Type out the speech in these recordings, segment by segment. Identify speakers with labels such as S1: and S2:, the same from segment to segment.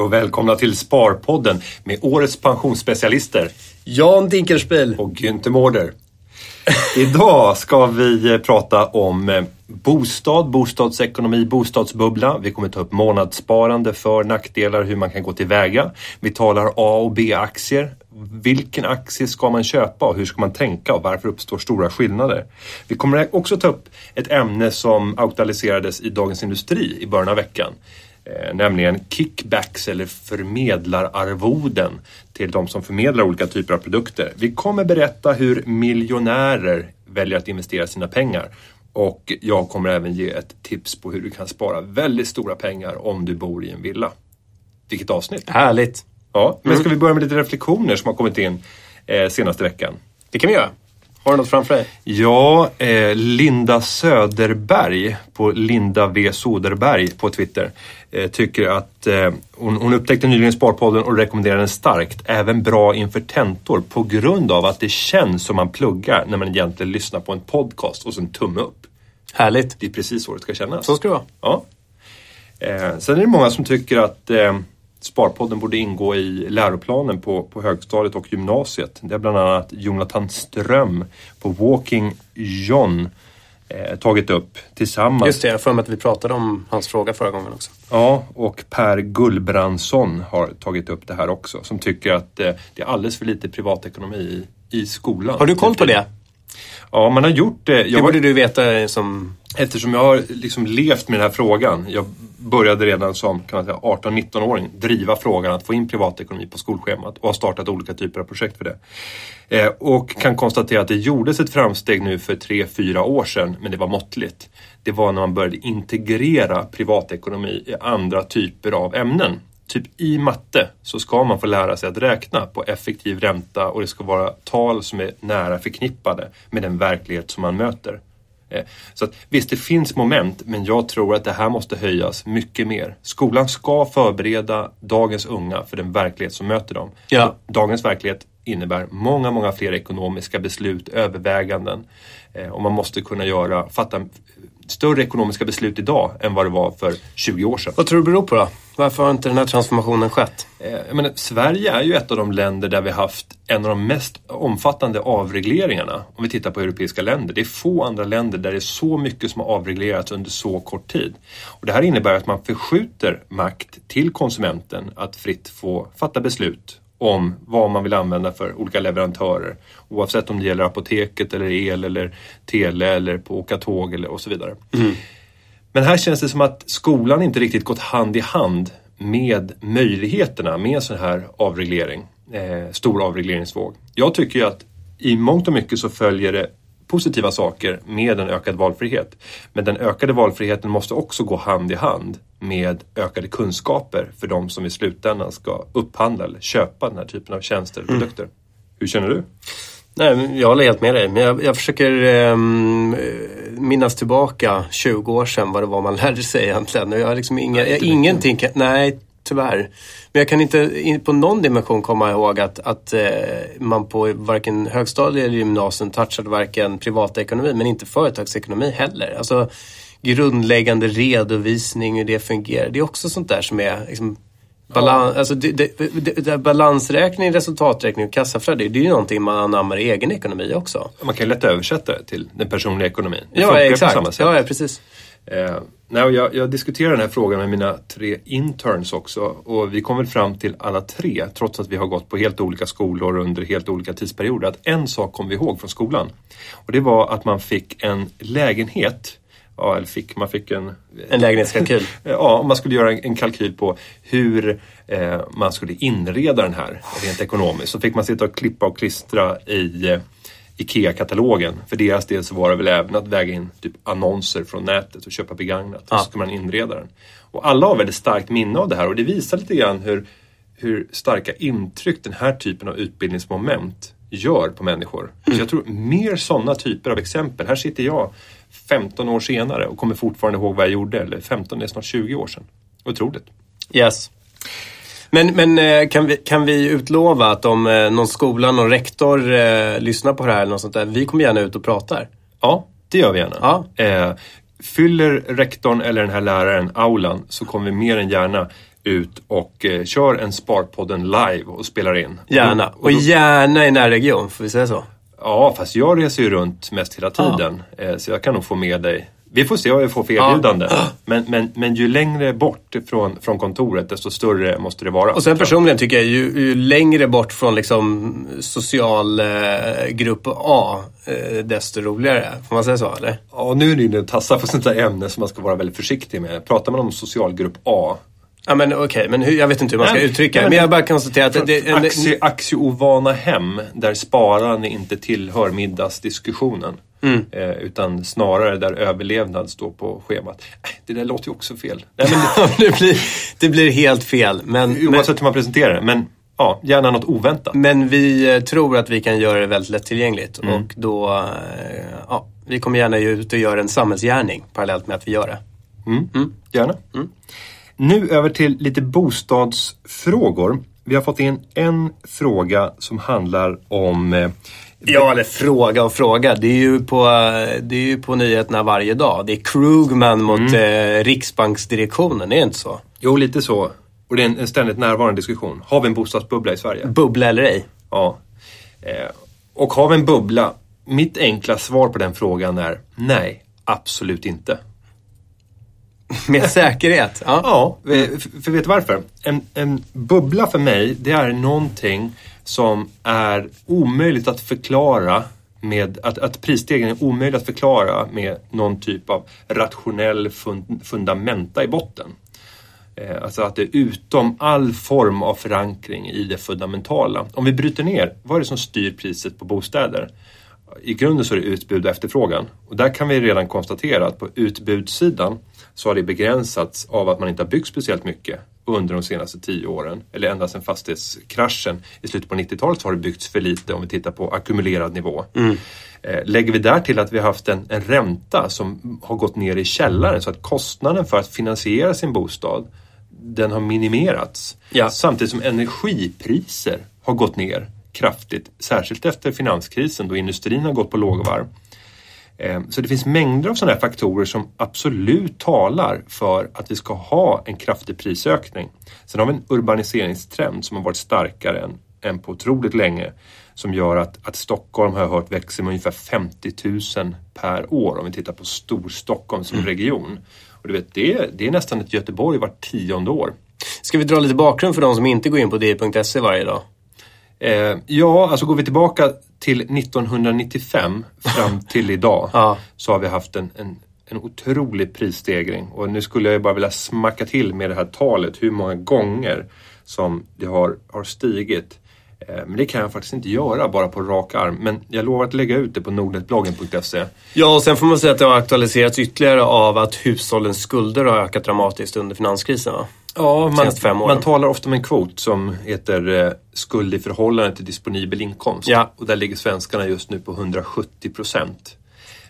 S1: och välkomna till Sparpodden med årets pensionsspecialister
S2: Jan Dinkelspiel.
S1: och Günther Mårder. Idag ska vi prata om eh, bostad, bostadsekonomi, bostadsbubbla. Vi kommer ta upp månadssparande, för nackdelar, hur man kan gå tillväga. Vi talar A och B-aktier. Vilken aktie ska man köpa och hur ska man tänka och varför uppstår stora skillnader? Vi kommer också ta upp ett ämne som aktualiserades i Dagens Industri i början av veckan. Eh, nämligen kickbacks eller förmedlararvoden till de som förmedlar olika typer av produkter. Vi kommer berätta hur miljonärer väljer att investera sina pengar och jag kommer även ge ett tips på hur du kan spara väldigt stora pengar om du bor i en villa. Vilket avsnitt!
S2: Härligt.
S1: Ja, men ska vi börja med lite reflektioner som har kommit in eh, senaste veckan?
S2: Det kan vi göra. Har du något framför dig?
S1: Ja, eh, Linda Söderberg på Linda V Soderberg på Twitter tycker att eh, hon, hon upptäckte nyligen Sparpodden och rekommenderar den starkt. Även bra inför tentor på grund av att det känns som man pluggar när man egentligen lyssnar på en podcast och så en tumme upp.
S2: Härligt.
S1: Det är precis så det ska kännas.
S2: Så ska det vara.
S1: Ja. Eh, sen är det många som tycker att eh, Sparpodden borde ingå i läroplanen på, på högstadiet och gymnasiet. Det har bland annat Jonathan Ström på Walking John eh, tagit upp tillsammans.
S2: Just det, jag för mig att vi pratade om hans fråga förra gången också.
S1: Ja, och Per Gullbrandsson har tagit upp det här också. Som tycker att eh, det är alldeles för lite privatekonomi i, i skolan.
S2: Har du koll på det?
S1: Ja, man har gjort det.
S2: Det
S1: Jag var,
S2: borde du veta som...
S1: Eftersom jag har liksom levt med den här frågan. Jag började redan som 18-19-åring driva frågan att få in privatekonomi på skolschemat och har startat olika typer av projekt för det. Eh, och kan konstatera att det gjordes ett framsteg nu för 3-4 år sedan, men det var måttligt. Det var när man började integrera privatekonomi i andra typer av ämnen. Typ i matte så ska man få lära sig att räkna på effektiv ränta och det ska vara tal som är nära förknippade med den verklighet som man möter. Eh, Så att, visst, det finns moment, men jag tror att det här måste höjas mycket mer. Skolan ska förbereda dagens unga för den verklighet som möter dem.
S2: Ja.
S1: Dagens verklighet innebär många, många fler ekonomiska beslut, överväganden. Eh, Och man måste kunna göra, fatta större ekonomiska beslut idag än vad det var för 20 år sedan.
S2: Vad tror du det beror på då? Varför har inte den här transformationen skett?
S1: Eh, Jag menar, Sverige är ju ett av de länder där vi haft en av de mest omfattande avregleringarna. Om vi tittar på europeiska länder. Det är få andra länder där det är så mycket som har avreglerats under så kort tid. Och det här innebär att man förskjuter makt till konsumenten att fritt få fatta beslut om vad man vill använda för olika leverantörer. Oavsett om det gäller apoteket eller el eller tele eller på åka tåg eller och så vidare. Men här känns det som att skolan inte riktigt gått hand i hand med möjligheterna med en sån här avreglering. Eh, stor avregleringsvåg. Jag tycker ju att i mångt och mycket så följer det positiva saker med en ökad valfrihet. Men den ökade valfriheten måste också gå hand i hand med ökade kunskaper för de som i slutändan ska upphandla eller köpa den här typen av tjänster eller produkter. Hur känner du?
S2: Nej, jag håller helt med dig. Men jag, jag försöker ehm, minnas tillbaka 20 år sedan vad det var man lärde sig egentligen. Och jag har liksom inga, jag, ingenting Nej, tyvärr. Men jag kan inte in, på någon dimension komma ihåg att, att eh, man på varken högstadie eller gymnasium touchade varken privatekonomi men inte företagsekonomi heller. Alltså grundläggande redovisning, hur det fungerar. Det är också sånt där som är liksom, Balans, alltså det, det, det, balansräkning, resultaträkning och kassaflöde, det är ju någonting man anammar i egen ekonomi också.
S1: Man kan lätt översätta det till den personliga ekonomin. Det
S2: Ja,
S1: funkar på
S2: exakt.
S1: samma sätt.
S2: Ja, ja, precis.
S1: Eh, nej, jag, jag diskuterar den här frågan med mina tre interns också och vi kom väl fram till alla tre, trots att vi har gått på helt olika skolor under helt olika tidsperioder, att en sak kom vi ihåg från skolan. Och det var att man fick en lägenhet, ja, eller fick, man fick en...
S2: En lägenhetskalkyl.
S1: Ja, om man skulle göra en, en kalkyl på hur eh, man skulle inreda den här rent ekonomiskt. Så fick man sitta och klippa och klistra i eh, IKEA-katalogen. För deras del så var det väl även att väga in typ annonser från nätet och köpa begagnat. Och så ska man inreda den. Och alla har väldigt starkt minne av det här och det visar lite grann hur, hur starka intryck den här typen av utbildningsmoment gör på människor. Så jag tror mer sådana typer av exempel. Här sitter jag 15 år senare och kommer fortfarande ihåg vad jag gjorde. Eller 15, det är snart 20 år sedan. Otroligt.
S2: Yes. Men, men eh, kan, vi, kan vi utlova att om eh, någon skola, någon rektor eh, lyssnar på det här eller något sånt där, vi kommer gärna ut och pratar.
S1: Ja, det gör vi gärna.
S2: Ja.
S1: Eh, fyller rektorn eller den här läraren aulan så kommer vi mer än gärna ut och eh, kör en Sparpodden live och spelar in.
S2: Gärna.
S1: Och,
S2: Och gärna i närregion, får vi säga så?
S1: Ja, fast jag reser ju runt mest hela tiden. Eh, så jag kan nog få med dig. Vi får se vad vi får för erbjudande. Men, men, men ju längre bort från, från kontoret desto större måste det vara.
S2: Och sen personligen tycker jag ju, ju längre bort från liksom social eh, grupp A, eh, desto roligare. Får man säga så eller?
S1: Ja, nu är inne och tassar på sånt där ämne som man ska vara väldigt försiktig med. Pratar man om socialgrupp A
S2: Ja men okej, men hur, jag vet inte hur man ska
S1: Nej,
S2: uttrycka det.
S1: men-
S2: Men jag bara konstaterar att det, en,
S1: Aktie, aktieovana hem där sparande inte tillhör middagsdiskussionen.
S2: Mm.
S1: Eh, utan snarare där överlevnad står på schemat. Äh, Det där låter ju också fel. Nej, men,
S2: det, blir, det blir helt fel. Men, men,
S1: oavsett hur man presenterar det. Men ja, gärna något oväntat.
S2: men vi eh, tror att vi kan göra det väldigt lättillgängligt.
S1: Mm.
S2: Och då, eh, ja, vi kommer gärna ut och göra en samhällsgärning parallellt med att vi gör det.
S1: Gärna. Nu över till lite bostadsfrågor. Vi har fått in en fråga som handlar om eh,
S2: Ja, eller fråga och fråga. Det är ju på, det är ju på nyheterna varje dag. Det är Krugman mot
S1: Mm.
S2: eh, Riksbanksdirektionen, är det inte så?
S1: Jo, lite så. Och det är en, en ständigt närvarande diskussion. Har vi en bostadsbubbla i Sverige?
S2: Bubbla eller ej?
S1: Ja. Eh, och har vi en bubbla? Mitt enkla svar på den frågan är nej, absolut inte.
S2: Med säkerhet. Ja.
S1: Ja, eh, f- för vet du varför? En, en bubbla för mig, det är någonting som är omöjligt att förklara med att, att prisstegringen är omöjlig att förklara med någon typ av rationell fund, fundamenta i botten. Eh, Alltså att det är utom all form av förankring i det fundamentala. Om vi bryter ner, vad är det som styr priset på bostäder? I grunden så är det utbud och efterfrågan. Och där kan vi redan konstatera att på utbudssidan så har det begränsats av att man inte har byggt speciellt mycket under de senaste tio åren. Eller ända sedan fastighetskraschen i slutet på 90-talet så har det byggts för lite om vi tittar på ackumulerad nivå. Eh, Lägger vi där till att vi har haft en, en ränta som har gått ner i källaren så att kostnaden för att finansiera sin bostad den har minimerats.
S2: Ja.
S1: Samtidigt som energipriser har gått ner kraftigt. Särskilt efter finanskrisen då industrin har gått på lågvarv. Eh, Så det finns mängder av sådana här faktorer som absolut talar för att vi ska ha en kraftig prisökning. Sen har vi en urbaniseringstrend som har varit starkare än, än på otroligt länge. Som gör att, att Stockholm har jag hört växer med ungefär 50 000 per år om vi tittar på Storstockholm som region. Och du vet, det, är- det är nästan ett Göteborg vart tionde år.
S2: Ska vi dra lite bakgrund för de som inte går in på di.se varje dag?
S1: Eh, ja, alltså går vi tillbaka till 1995 fram till idag
S2: Ja.
S1: så har vi haft en, en, en otrolig prisstegring. Och nu skulle jag bara vilja smacka till med det här talet hur många gånger som det har, har stigit. Eh, men det kan jag faktiskt inte göra bara på rak arm. Men jag lovar att lägga ut det på nordnetbloggen.se.
S2: Ja, och sen får man säga att det har aktualiserats ytterligare av att hushållens skulder har ökat dramatiskt under finanskrisen. Va?
S1: Ja, man,
S2: Senaste fem åren.
S1: man talar ofta om en kvot som heter eh, skuld i förhållande till disponibel inkomst.
S2: Ja.
S1: Och där ligger svenskarna just nu på 170 procent.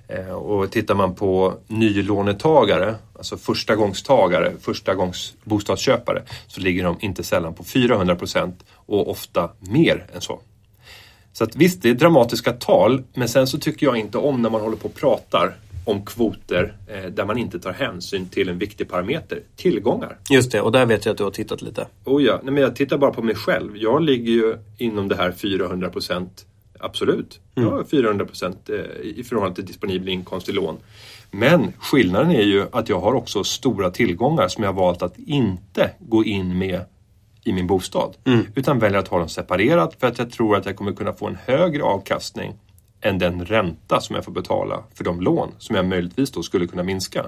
S1: Eh, och tittar man på nylånetagare, alltså förstagångstagare, förstagångs bostadsköpare, så ligger de inte sällan på 400 procent och ofta mer än så. Så att visst, det är dramatiska tal, men sen så tycker jag inte om när man håller på och pratar om kvoter eh, där man inte tar hänsyn till en viktig parameter, tillgångar.
S2: Just det, och där vet jag att du har tittat lite.
S1: Oh ja, nej men jag tittar bara på mig själv. Jag ligger ju inom det här 400 procent. Absolut. Jag har 400 procent eh, i förhållande till disponibel inkomst i lån. Men skillnaden är ju att jag har också stora tillgångar som jag valt att inte gå in med i min bostad. Utan väljer att ha dem separerat för att jag tror att jag kommer kunna få en högre avkastning än den ränta som jag får betala för de lån som jag möjligtvis då skulle kunna minska.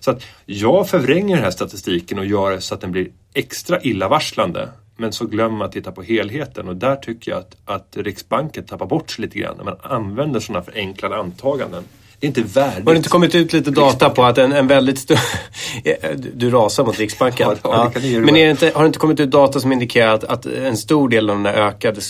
S1: Så att jag förvränger den här statistiken och gör så att den blir extra illavarslande. Men så glömmer man att titta på helheten och där tycker jag att, att Riksbanken tappar bort sig lite grann när man använder sådana förenklade antaganden. Det är inte värdigt.
S2: Har det inte kommit ut lite data på att en, en väldigt stor... du, rasar mot Riksbanken.
S1: Ja, ja, det ni göra.
S2: Men det inte, har det inte kommit ut data som indikerar att, att en stor del av den här ökade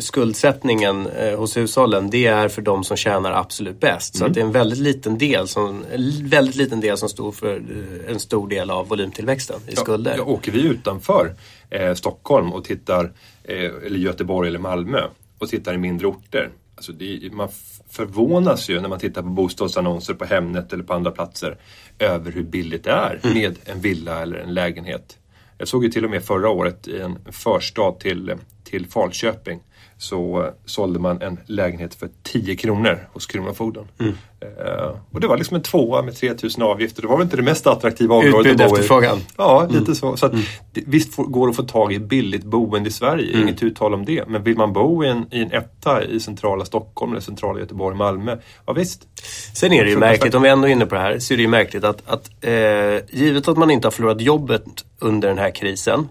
S2: skuldsättningen eh, hos hushållen, det är för de som tjänar absolut bäst.
S1: Mm.
S2: Så att det är en väldigt liten del som, väldigt liten del som står för eh, en stor del av volymtillväxten i skulder.
S1: Ja, åker vi utanför eh, Stockholm och tittar, eh, eller Göteborg eller Malmö och tittar i mindre orter. Alltså det, man förvånas ju när man tittar på bostadsannonser på Hemnet eller på andra platser över hur billigt det är med en villa eller en lägenhet. Jag såg ju till och med förra året i en förstad till, till Falköping så sålde man en lägenhet för 10 kronor hos Kronofogden. Mm. Uh, och det var liksom en tvåa med 3000 avgifter. Det var väl inte det mest attraktiva området
S2: Utbud
S1: att bo i.
S2: efterfrågan.
S1: Ja, lite mm. så. så att, mm. det, visst går det att få tag i billigt boende i Sverige, mm. inget uttal om det. Men vill man bo i en, i en etta i centrala Stockholm eller centrala Göteborg, Malmö, ja visst.
S2: Sen är det ju märkligt, om vi ändå är inne på det här, så är det ju märkligt att, att eh, givet att man inte har förlorat jobbet under den här krisen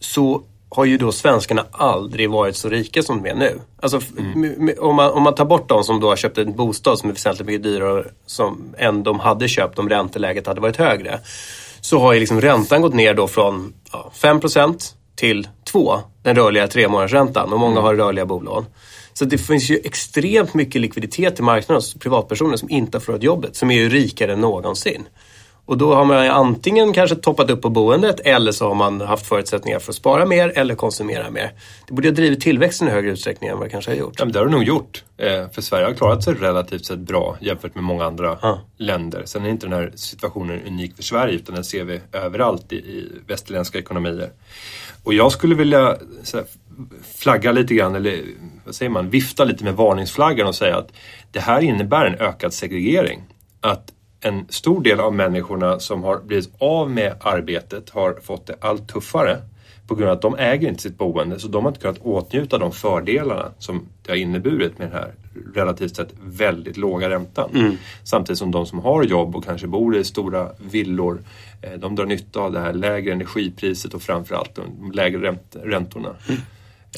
S2: så har ju då svenskarna aldrig varit så rika som de är nu. Alltså, mm. om, man, om man tar bort de som då har köpt en bostad som är väsentligt mycket dyrare som, än de hade köpt om ränteläget hade varit högre. Så har ju liksom räntan gått ner då från ja, 5 till 2, den rörliga tremånadersräntan och många mm. har rörliga bolån. Så det finns ju extremt mycket likviditet i marknaden hos privatpersoner som inte har förlorat jobbet, som är ju rikare än någonsin. Och då har man antingen kanske toppat upp på boendet eller så har man haft förutsättningar för att spara mer eller konsumera mer. Det borde ha drivit tillväxten i högre utsträckning än vad det kanske har gjort.
S1: Ja, men det har det nog gjort. Eh, för Sverige har klarat sig relativt sett bra jämfört med många andra ja. länder. Sen är inte den här situationen unik för Sverige utan den ser vi överallt i, i västerländska ekonomier. Och jag skulle vilja här, flagga lite grann, eller vad säger man, vifta lite med varningsflaggan och säga att det här innebär en ökad segregering. Att en stor del av människorna som har blivit av med arbetet har fått det allt tuffare på grund av att de äger inte sitt boende så de har inte kunnat åtnjuta de fördelarna som det har inneburit med den här relativt sett väldigt låga räntan. Mm. Samtidigt som de som har jobb och kanske bor i stora villor eh, de drar nytta av det här lägre energipriset och framförallt de lägre räntorna. Mm.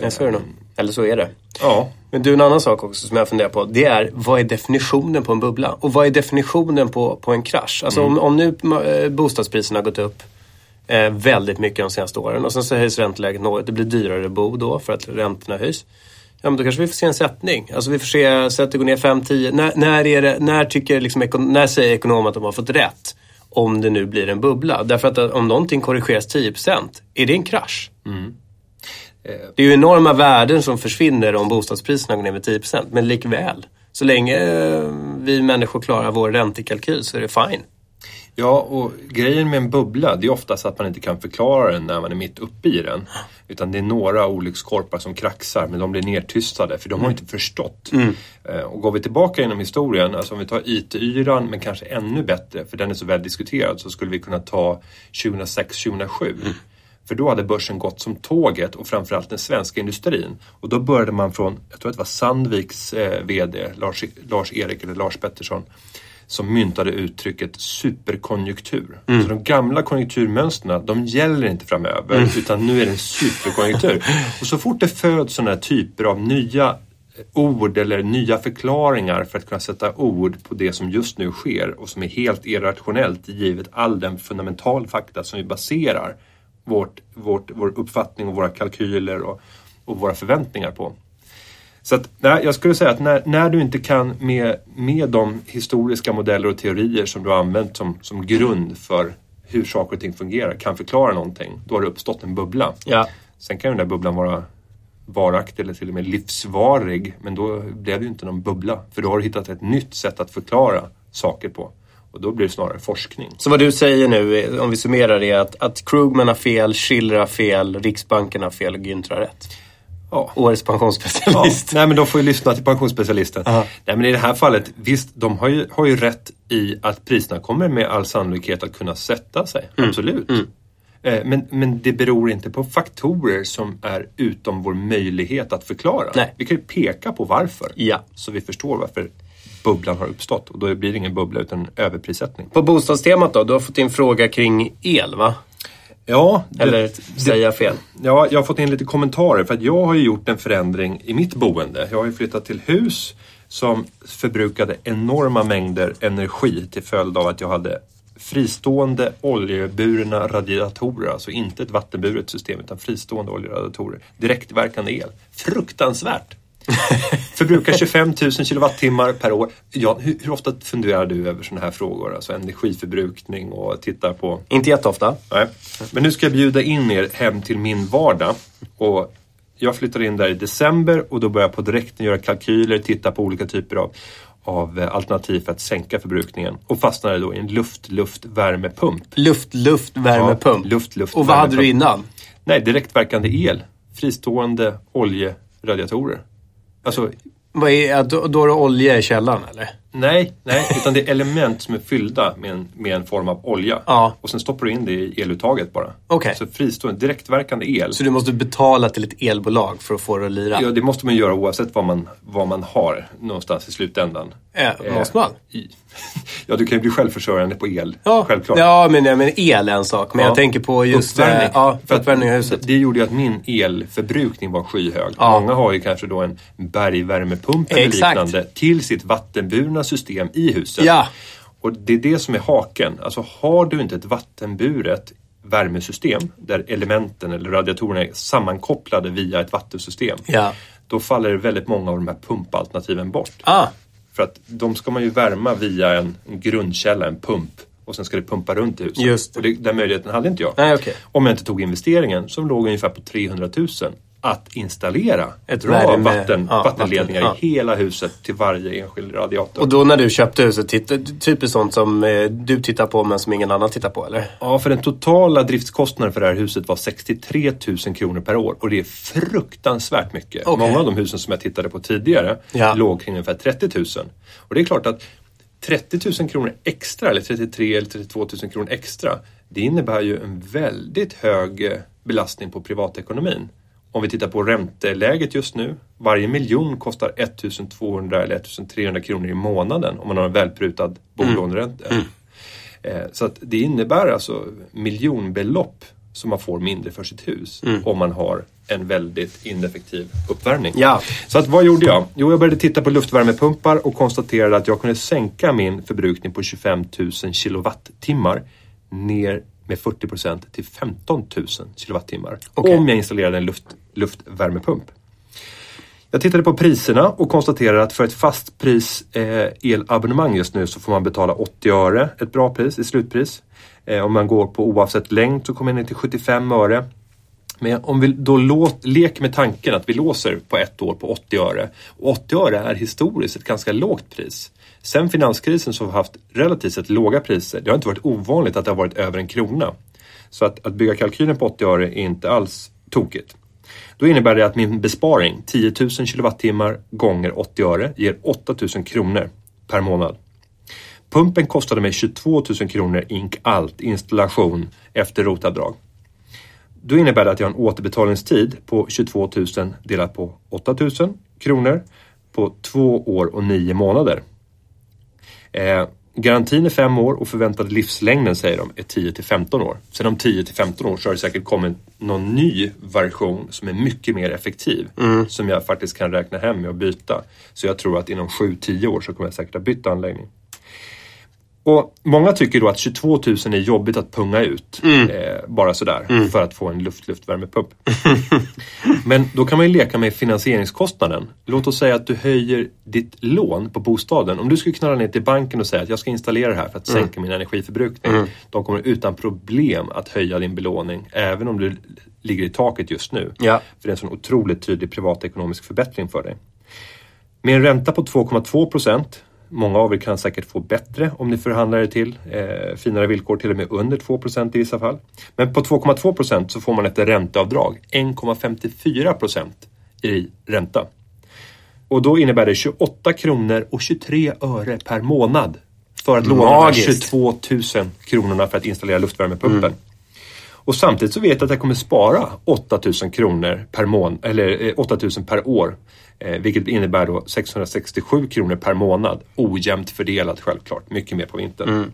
S2: Ja, så är det Eller så är det.
S1: Ja.
S2: Men du, en annan sak också som jag funderar på. Det är, vad är definitionen på en bubbla? Och vad är definitionen på, på en krasch? Alltså mm. om, om nu eh, bostadspriserna har gått upp eh, väldigt mycket de senaste åren och sen så höjs ränteläget något. Det blir dyrare att bo då för att räntorna höjs. Ja, men då kanske vi får se en sättning. Alltså vi får se så att det går ner 5-10. När, när, är det, när, tycker liksom, när säger ekonomer att de har fått rätt? Om det nu blir en bubbla. Därför att eh, om någonting korrigeras 10% är det en krasch. Mm. Det är ju enorma värden som försvinner om bostadspriserna går ner med 10% men likväl. Så länge eh, vi människor klarar vår räntekalkyl så är det fine.
S1: Ja, och grejen med en bubbla det är oftast att man inte kan förklara den när man är mitt uppe i den. Utan det är några olyckskorpar som kraxar men de blir nedtystade för de har inte förstått. Mm. Eh, och går vi tillbaka genom historien, alltså om vi tar IT-yran men kanske ännu bättre för den är så väl diskuterad så skulle vi kunna ta 2006-2007. Mm. För då hade börsen gått som tåget och framförallt den svenska industrin. Och då började man från, jag tror att det var Sandviks eh, VD, Lars, Lars-Erik eller Lars Pettersson, som myntade uttrycket superkonjunktur. Mm. Så de gamla konjunkturmönstren, de gäller inte framöver mm. utan nu är det en superkonjunktur. och så fort det föds sådana här typer av nya ord eller nya förklaringar för att kunna sätta ord på det som just nu sker och som är helt irrationellt givet all den fundamentala fakta som vi baserar vårt, vårt, vår uppfattning och våra kalkyler och, och våra förväntningar på. Så att, nej, jag skulle säga att när, när du inte kan med, med de historiska modeller och teorier som du har använt som, som grund för hur saker och ting fungerar kan förklara någonting, då har det uppstått en bubbla.
S2: Ja.
S1: Sen kan den där bubblan vara varaktig eller till och med livsvarig, men då blev det ju inte någon bubbla. För då har du hittat ett nytt sätt att förklara saker på. Och då blir det snarare forskning.
S2: Så vad du säger nu, om vi summerar det, att, att Krugman har fel, Schiller har fel, Riksbanken har fel och Günther har rätt? Ja. Årets pensionsspecialist.
S1: Ja. Nej men de får ju lyssna till pensionsspecialisten. -huh. Nej men i det här fallet, visst de har ju, har ju rätt i att priserna kommer med all sannolikhet att kunna sätta sig. Mm. Absolut. Mm. Eh, men, men det beror inte på faktorer som är utom vår möjlighet att förklara.
S2: Nej.
S1: Vi kan ju peka på varför.
S2: Ja.
S1: Så vi förstår varför bubblan har uppstått och då blir det ingen bubbla utan överprissättning.
S2: På bostadstemat då, du har fått in fråga kring el va?
S1: Ja.
S2: Det, Eller säger jag fel?
S1: Ja, jag har fått in lite kommentarer för att jag har ju gjort en förändring i mitt boende. Jag har ju flyttat till hus som förbrukade enorma mängder energi till följd av att jag hade fristående oljeburna radiatorer, alltså inte ett vattenburet system utan fristående oljeradiatorer. Direktverkande el. Fruktansvärt! Förbrukar 25 000 kilowattimmar per år. Ja, hur, hur, ofta funderar du över sådana här frågor? Alltså energiförbrukning och tittar på...
S2: Inte jätteofta.
S1: Nej. Men nu ska jag bjuda in er hem till min vardag. Och jag flyttar in där i december och då börjar jag på direkten göra kalkyler, titta på olika typer av av eh, alternativ för att sänka förbrukningen och fastnade då i en luft-luft-värmepump.
S2: Luft-luft-värmepump.
S1: Ja, luft, luft,
S2: Och vad hade du innan?
S1: Nej, direktverkande el. Fristående oljeradiatorer. Alltså,
S2: Vad är, då, då är det olja i källaren eller?
S1: Nej, nej, utan det är element som är fyllda med en, med en form av olja.
S2: Ja.
S1: Och sen stoppar du in det i eluttaget bara.
S2: Okej.
S1: Så fristående, direktverkande el.
S2: Så du måste betala till ett elbolag för att få det att lira?
S1: Ja, det måste man göra oavsett vad man, vad man har någonstans i slutändan.
S2: Eh, måste man?
S1: I, ja, du kan ju bli självförsörjande på el.
S2: Ja,
S1: Självklart.
S2: ja men, ja, men el är en sak. Men
S1: Ja.
S2: jag tänker på just
S1: uppvärmning.
S2: Eh, ja,
S1: För att
S2: uppvärmning av huset.
S1: Det gjorde ju att min elförbrukning var skyhög.
S2: Ja.
S1: Många har ju kanske då en bergvärmepump eller
S2: Exakt.
S1: liknande till sitt vattenburna system i huset.
S2: Ja.
S1: Och det är det som är haken. Alltså har du inte ett vattenburet värmesystem där elementen eller radiatorerna är sammankopplade via ett vattensystem.
S2: Ja.
S1: Då faller väldigt många av de här pumpalternativen bort.
S2: Ah,
S1: För att de ska man ju värma via en, grundkälla, en pump. Och sen ska det pumpa runt i huset.
S2: Just det.
S1: Och det, den möjligheten hade inte jag.
S2: Nej, okej.
S1: Om jag inte tog investeringen som låg ungefär på 300 000 att installera
S2: Ett värme-
S1: vatten,
S2: ja,
S1: vattenledningar
S2: vatten, ja.
S1: i hela huset till varje enskild radiator.
S2: och då när du köpte huset, typiskt sånt som eh, du tittar på men som ingen annan tittar på eller?
S1: Ja, för den totala driftskostnaden för det här huset var 63 000 kronor per år och det är fruktansvärt mycket.
S2: Okej.
S1: Många av de husen som jag tittade på tidigare
S2: Ja.
S1: låg kring ungefär 30 000. Och det är klart att 30 000 kronor extra, eller 33 eller 32 000 kronor extra, det innebär ju en väldigt hög eh, belastning på privatekonomin. Om vi tittar på ränteläget just nu, varje miljon kostar 1200 eller 1300 kronor i månaden om man har en välprutad bolåneränta. Eh, Så att det innebär alltså miljonbelopp som man får mindre för sitt hus om man har en väldigt ineffektiv uppvärmning.
S2: Ja.
S1: Så att, vad gjorde jag? Jo, jag började titta på luftvärmepumpar och konstaterade att jag kunde sänka min förbrukning på 25 000 kilowattimmar ner med 40 procent till 15 000 kilowattimmar.
S2: Okej.
S1: Om jag installerade en luft, luftvärmepump. Jag tittade på priserna och konstaterade att för ett fastpris eh, elabonnemang just nu så får man betala 80 öre, ett bra pris i slutpris. Eh, om man går på oavsett längd så kommer man ner till 75 öre. Men om vi då låt, leker med tanken att vi låser på ett år på 80 öre. Och 80 öre är historiskt ett ganska lågt pris. Sen finanskrisen så har vi haft relativt sett låga priser. Det har inte varit ovanligt att det har varit över en krona. Så att, att bygga kalkylen på 80 öre är inte alls tokigt. Då innebär det att min besparing, 10 000 kilowattimmar gånger 80 öre, ger 8 000 kronor per månad. Pumpen kostade mig 22 000 kronor ink allt installation efter rotavdrag. Då innebär det att jag har en återbetalningstid på 22 000 delat på 8 000 kronor på två år och nio månader. Eh, garantin är fem år och förväntade livslängden säger de är 10 till 15 år. Sen om 10 till 15 år så har det säkert kommit någon ny version som är mycket mer effektiv. Som jag faktiskt kan räkna hem med och byta. Så jag tror att inom 7-10 år så kommer jag säkert ha bytt anläggning. Och Många tycker då att 22 000 är jobbigt att punga ut. Eh, bara sådär. För att få en luft-luftvärmepump. Men då kan man ju leka med finansieringskostnaden. Låt oss säga att du höjer ditt lån på bostaden. Om du skulle knalla ner till banken och säga att jag ska installera det här för att sänka min energiförbrukning. De kommer utan problem att höja din belåning. Även om du ligger i taket just nu.
S2: Ja.
S1: För det är en sån otroligt tydlig privatekonomisk förbättring för dig. Med en ränta på 2,2 procent. Många av er kan säkert få bättre om ni förhandlar er till eh, finare villkor, till och med under 2 procent i vissa fall. Men på 2,2 procent så får man ett ränteavdrag, 1,54 procent i ränta. Och då innebär det 28 kronor och 23 öre per månad för att låna de här
S2: Magiskt.
S1: 22 000 kronorna för att installera luftvärmepumpen. Och samtidigt så vet jag att jag kommer spara 8000 kronor per mån, eller eh, 8000 per år. Eh, vilket innebär då 667 kronor per månad. Ojämnt fördelat självklart, mycket mer på vintern. Mm.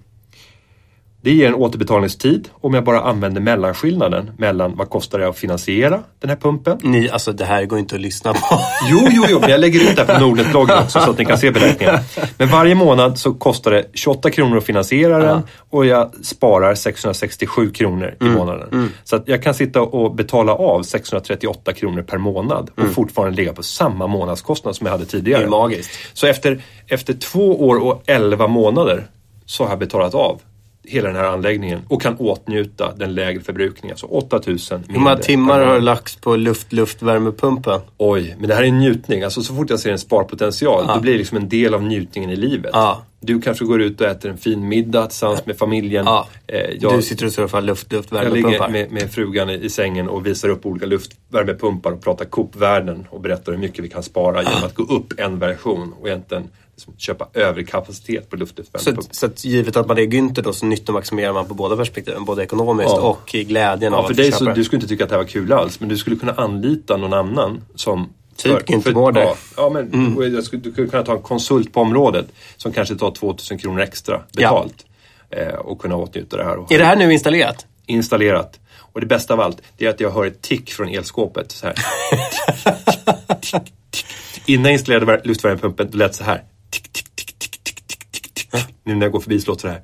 S1: Det ger en återbetalningstid om jag bara använder mellanskillnaden mellan vad kostar det att finansiera den här pumpen
S2: Ni, alltså det här går inte att lyssna på.
S1: Jo, jo, jo, men jag lägger ut det här på Nordnet-bloggen också så att ni kan se beräkningen. Men varje månad så kostar det 28 kronor att finansiera den och jag sparar 667 kronor i månaden. Så att jag kan sitta och betala av 638 kronor per månad och fortfarande ligga på samma månadskostnad som jag hade tidigare.
S2: Det är magiskt.
S1: Så efter, efter två år och 11 månader så har jag betalat av hela den här anläggningen och kan åtnjuta den lägre förbrukningen. Så 8000
S2: Hur många timmar har lagts på luft-luftvärmepumpen?
S1: Oj, men det här är en njutning. Alltså så fort jag ser en sparpotential, ja. då blir det liksom en del av njutningen i livet. Ja. Du kanske går ut och äter en fin middag tillsammans med familjen. Ja.
S2: Eh, jag, du sitter och surfar luft-luftvärmepumpar.
S1: Jag ligger med, med frugan i, i, sängen och visar upp olika luftvärmepumpar och pratar Coop-världen och berättar hur mycket vi kan spara genom att gå upp en version och egentligen liksom köpa överkapacitet på luftvärmepumpar.
S2: Så, så att givet att man är Günther då så nyttomaximerar man på båda perspektiven, både ekonomiskt ja. och glädjen
S1: ja,
S2: av
S1: för
S2: att
S1: dig så, Du skulle inte tycka att det här var kul alls, men du skulle kunna anlita någon annan som
S2: Typ Günther
S1: Ja, ja, men mm. du skulle kunna ta en konsult på området som kanske tar 2000 kronor extra betalt. Ja. Eh, och kunna åtnjuta det här.
S2: Är det här nu installerat?
S1: Installerat. Och det bästa av allt, det är att jag hör ett tick från elskåpet. Så här. tick, tick, tick, Innan jag installerade luftvärmepumpen, lät det så här. Tick, tick, tick, tick, tick, tick, tick, tick. Nu när jag går förbi så låter det här.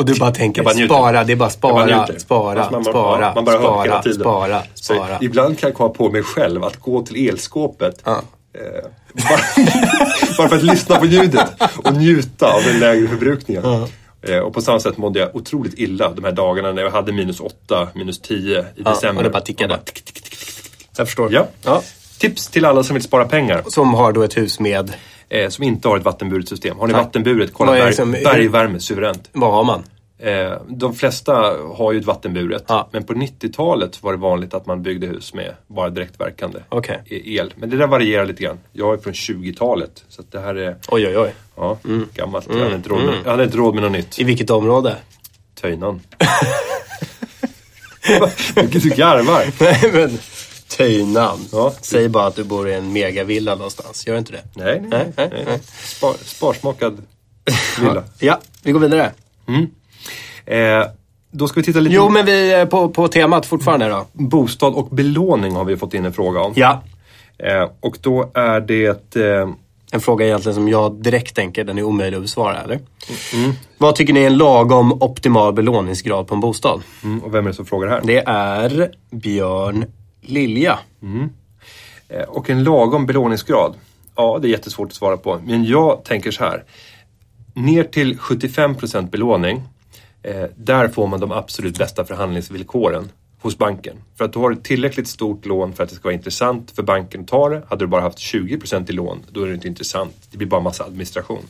S2: Och du bara tänker bara spara, det är bara spara, bara spara, alltså man, spara, ja, man bara spara, hela tiden. spara, spara.
S1: Så ibland kan jag komma på mig själv att gå till elskåpet ja. eh, bara, bara, för att lyssna på ljudet och njuta av den lägre förbrukningen. Ja. Eh, och på samma sätt mådde jag otroligt illa de här dagarna när jag hade minus 8, minus 10 i december.
S2: Och det bara tickade. Bara tick, tick, tick,
S1: jag förstår. Ja. ja. Tips till alla som vill spara pengar.
S2: Som har då ett hus med?
S1: Eh, som inte har ett vattenburet system. Har ni Nej. vattenburet, kolla berg, liksom, bergvärme, suveränt.
S2: Vad har man?
S1: Eh, de flesta har ju ett vattenburet. Ja. Men på 90-talet var det vanligt att man byggde hus med bara direktverkande
S2: okay.
S1: E- el. Men det där varierar lite grann. Jag är från 20-talet. Så det här är
S2: oj, oj, oj.
S1: Ja, mm. gammalt. Mm. Jag, hade inte råd med, mm. jag hade inte råd med något nytt.
S2: I vilket område?
S1: Töjnan. du garvar.
S2: Nej, men Töjnan. Ja. Säg bara att du bor i en megavilla någonstans. Gör inte det?
S1: Nej, nej. nej, nej. nej. Spar, sparsmakad villa.
S2: ja, vi går vidare.
S1: Mm. Eh, då ska vi titta lite...
S2: Jo, men vi är på, på temat fortfarande då.
S1: Bostad och belåning har vi fått in en fråga om.
S2: Ja.
S1: Eh, och då är det... Eh...
S2: En fråga egentligen som jag direkt tänker, den är omöjlig att besvara, eller? Mm. Vad tycker ni är en lagom optimal belåningsgrad på en bostad?
S1: Mm. Och vem är det som frågar här?
S2: Det är Björn Lilja.
S1: Mm. Eh, och en lagom belåningsgrad? Ja, det är jättesvårt att svara på. Men jag tänker så här. Ner till 75 belåning eh, där får man de absolut bästa förhandlingsvillkoren hos banken. För att du har ett tillräckligt stort lån för att det ska vara intressant för banken att ta det. Hade du bara haft 20 i lån, då är det inte intressant. Det blir bara massa administration.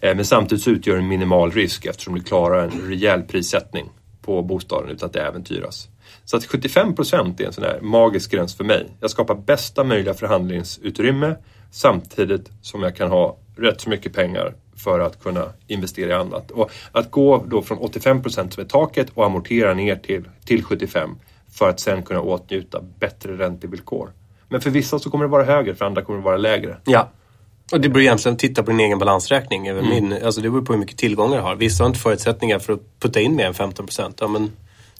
S1: Eh, men samtidigt så utgör det en minimal risk eftersom du klarar en rejäl prissättning på bostaden utan att det äventyras. Så att 75% är en sån här magisk gräns för mig. Jag skapar bästa möjliga förhandlingsutrymme samtidigt som jag kan ha rätt så mycket pengar för att kunna investera i annat. Och att gå då från 85 procent som är taket och amortera ner till, till 75 för att sen kunna åtnjuta bättre räntevillkor. Men för vissa så kommer det vara högre, för andra kommer det vara lägre.
S2: Ja. Och det beror egentligen titta på din egen balansräkning. mm. min, alltså det beror på hur mycket tillgångar du har. Vissa har inte förutsättningar för att putta in mer än 15 procent. Ja, men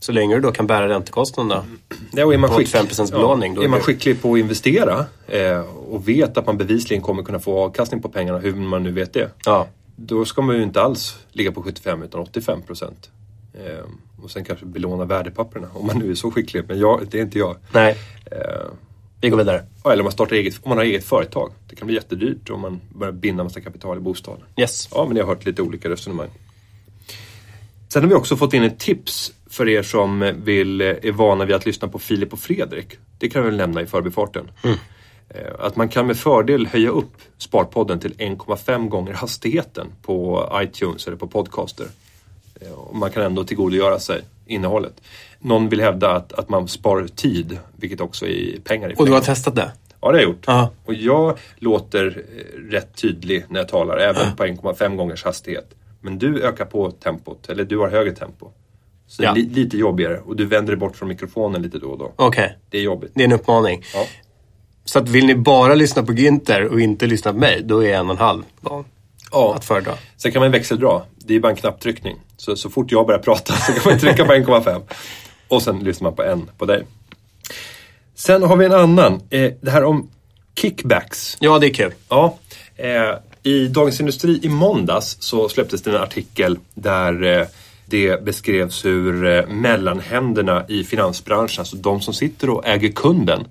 S2: så länge du då kan bära räntekostnaderna
S1: ja, och är man
S2: på 85 belåning.
S1: Ja, är man skicklig på att investera eh, och vet att man bevisligen kommer kunna få avkastning på pengarna, hur man nu vet det.
S2: Ja.
S1: Då ska man ju inte alls ligga på 75 utan 85 procent. Eh, och sen kanske belåna värdepapperna om man nu är så skicklig. Men jag, det är inte jag.
S2: Nej. Eh, Vi går vidare.
S1: Eller om man, startar eget, om man har eget företag. Det kan bli jättedyrt om man börjar binda massa kapital i bostaden.
S2: Yes.
S1: Ja, men jag har hört lite olika resonemang. Sen har vi också fått in ett tips för er som vill, är vana vid att lyssna på Filip och Fredrik. Det kan vi väl nämna i förbifarten. Mm. Eh, att man kan med fördel höja upp Sparpodden till 1,5 gånger hastigheten på iTunes eller på Podcaster. Eh, man kan ändå tillgodogöra sig innehållet. Någon vill hävda att, att man sparar tid, vilket också är pengar. I
S2: och du har testat det?
S1: Ja, det har jag gjort. Aha. Och jag låter eh, rätt tydlig när jag talar, även på 1,5 gångers hastighet. Men du ökar på tempot, eller du har högre tempo. Så ja. li lite jobbigare och du vänder dig bort från mikrofonen lite då och då.
S2: Okej. Okay.
S1: Det är jobbigt.
S2: Det är en uppmaning.
S1: Ja.
S2: Så att vill ni bara lyssna på Günther och inte lyssna på mig, då är en och en halv gång ja. att föredra.
S1: Sen kan man växeldra. Det är bara en knapptryckning. Så, så fort jag börjar prata så kan man trycka på 1,5. Och sen lyssnar man på en på dig. Sen har vi en annan. Eh, det här om kickbacks.
S2: Ja, det är kul.
S1: Ja. Eh, I Dagens Industri i måndags så släpptes det en artikel där eh, det beskrevs hur eh, mellanhänderna i finansbranschen, alltså de som sitter och äger kunden,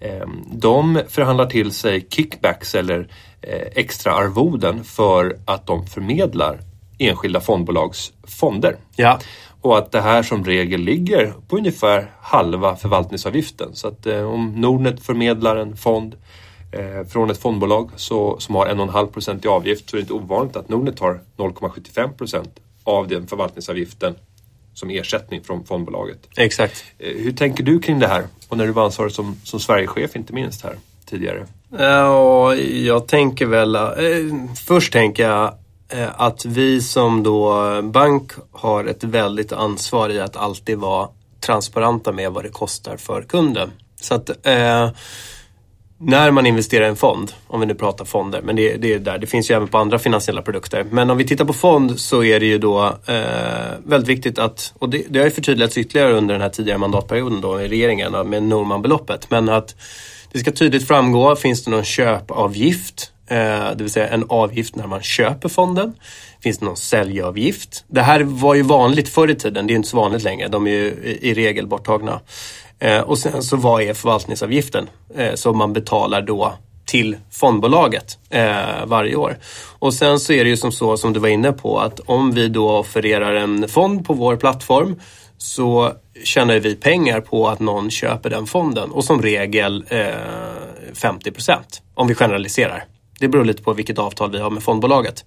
S1: Ehm, de förhandlar till sig kickbacks eller eh, extra arvoden för att de förmedlar enskilda fondbolags fonder.
S2: Ja.
S1: Och att det här som regel ligger på ungefär halva förvaltningsavgiften. Så att om Nordnet förmedlar en fond från ett fondbolag så, som har 1,5 procent i avgift så är det inte ovanligt att Nordnet tar 0,75 procent av den förvaltningsavgiften som ersättning från fondbolaget.
S2: Exakt.
S1: Eh, hur tänker du kring det här? Och när du var ansvarig som, som Sverigechef inte minst här tidigare.
S2: Ja, jag tänker väl... Eh, först tänker jag eh, att vi som då bank har ett väldigt ansvar i att alltid vara transparenta med vad det kostar för kunden. Så att eh, när man investerar i en fond, om vi nu pratar fonder, men det, det är där, det finns ju även på andra finansiella produkter. Men om vi tittar på fond så är det ju då eh, väldigt viktigt att, och det, det har ju förtydligats ytterligare under den här tidigare mandatperioden då i regeringen med Normanbeloppet, men att det ska tydligt framgå, finns det någon köpavgift? Eh, det vill säga en avgift när man köper fonden. Finns det någon säljavgift? Det här var ju vanligt förr i tiden, det är inte så vanligt längre. De är ju i regel borttagna. Eh, och sen så vad är förvaltningsavgiften eh, som man betalar då till fondbolaget eh, varje år. Och sen så är det ju som så som du var inne på att om vi då offererar en fond på vår plattform så tjänar vi pengar på att någon köper den fonden och som regel eh, 50 procent, om vi generaliserar. Det beror lite på vilket avtal vi har med fondbolaget.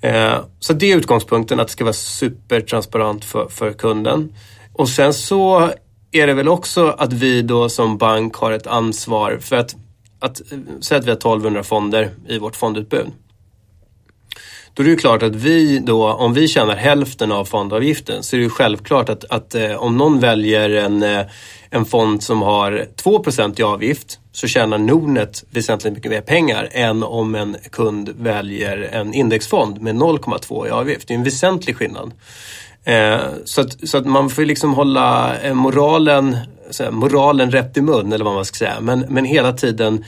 S2: Eh, så det är utgångspunkten att det ska vara supertransparent för, för kunden. Och sen så är det väl också att vi då som bank har ett ansvar för att, att säga att vi har 1200 fonder i vårt fondutbud. Då är det ju klart att vi då, om vi tjänar hälften av fondavgiften så är det ju självklart att, att eh, om någon väljer en, eh, en fond som har 2 i avgift så tjänar Nordnet väsentligt mycket mer pengar än om en kund väljer en indexfond med 0,2 i avgift. Det är en väsentlig skillnad. Eh, så, att, så att man får liksom hålla eh, moralen, här, moralen rätt i mun eller vad man ska säga. Men, men hela tiden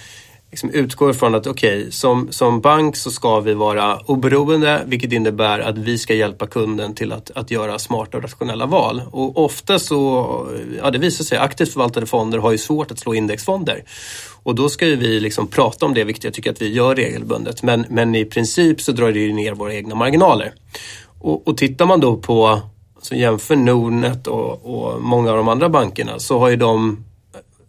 S2: liksom utgå ifrån att okej, okay, som, som bank så ska vi vara oberoende vilket innebär att vi ska hjälpa kunden till att, att göra smarta och rationella val. Och ofta så, ja det visar sig, aktivt förvaltade fonder har ju svårt att slå indexfonder. Och då ska ju vi liksom prata om det, vilket jag tycker att vi gör regelbundet. Men, men i princip så drar det ju ner våra egna marginaler. Och, och tittar man då på, alltså jämför Nordnet och, och många av de andra bankerna så har ju de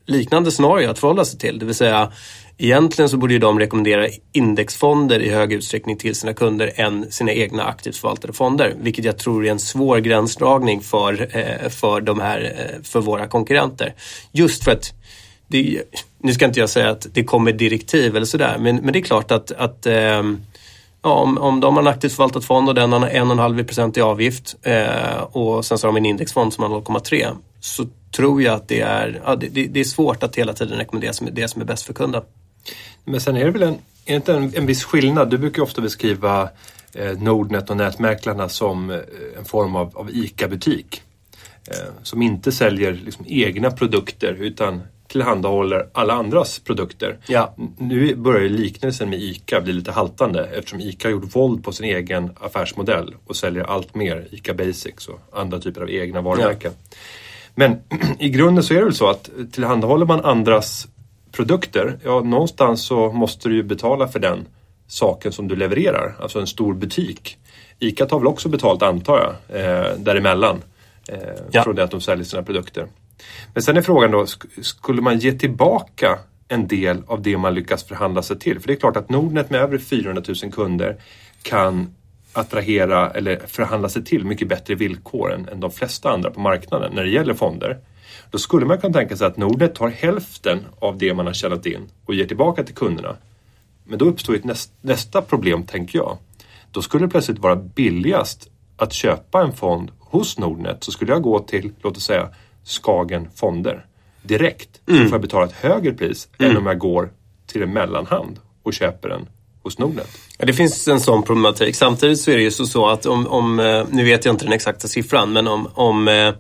S2: liknande scenario att förhålla sig till. Det vill säga egentligen så borde ju de rekommendera indexfonder i hög utsträckning till sina kunder än sina egna aktivt förvaltade fonder. Vilket jag tror är en svår gränsdragning för, eh, för, de här, eh, för våra konkurrenter. Just för att det, nu ska inte jag säga att det kommer direktiv eller sådär men, men det är klart att, att eh, Ja, om, om de har en aktivt förvaltad fond och den har 1,5 procent i avgift eh, och sen så har de en indexfond som har 0,3 så tror jag att det är, ja, det, det, är svårt att hela tiden rekommendera det som är bäst för kunden.
S1: Men sen är det väl en, är inte en, en viss skillnad? Du brukar ofta beskriva eh, Nordnet och nätmäklarna som eh, en form av, av ICA-butik. Eh, som inte säljer liksom, egna produkter utan tillhandahåller alla andras produkter.
S2: Ja.
S1: Nu börjar liknelsen med ICA bli lite haltande eftersom ICA har gjort våld på sin egen affärsmodell och säljer allt mer ICA Basics och andra typer av egna varumärken. Ja. Men i grunden så är det väl så att tillhandahåller man andras produkter, ja någonstans så måste du ju betala för den saken som du levererar, alltså en stor butik. ICA tar väl också betalt antar jag, eh, däremellan. Eh, ja. Från det att de säljer sina produkter. Men sen är frågan då, skulle man ge tillbaka en del av det man lyckas förhandla sig till? För det är klart att Nordnet med över 400 000 kunder kan attrahera eller förhandla sig till mycket bättre villkor än, än de flesta andra på marknaden när det gäller fonder. Då skulle man kunna tänka sig att Nordnet tar hälften av det man har tjänat in och ger tillbaka till kunderna. Men då uppstår ett näst, nästa problem, tänker jag. Då skulle det plötsligt vara billigast att köpa en fond hos Nordnet så skulle jag gå till, låt oss säga, Skagen Fonder direkt. Mm. Så får jag betala ett högre pris mm. än om jag går till en mellanhand och köper den hos Nordnet.
S2: Ja, det finns en sån problematik. Samtidigt så är det ju så, att om, om, eh, nu vet jag inte den exakta siffran, men om, om eh,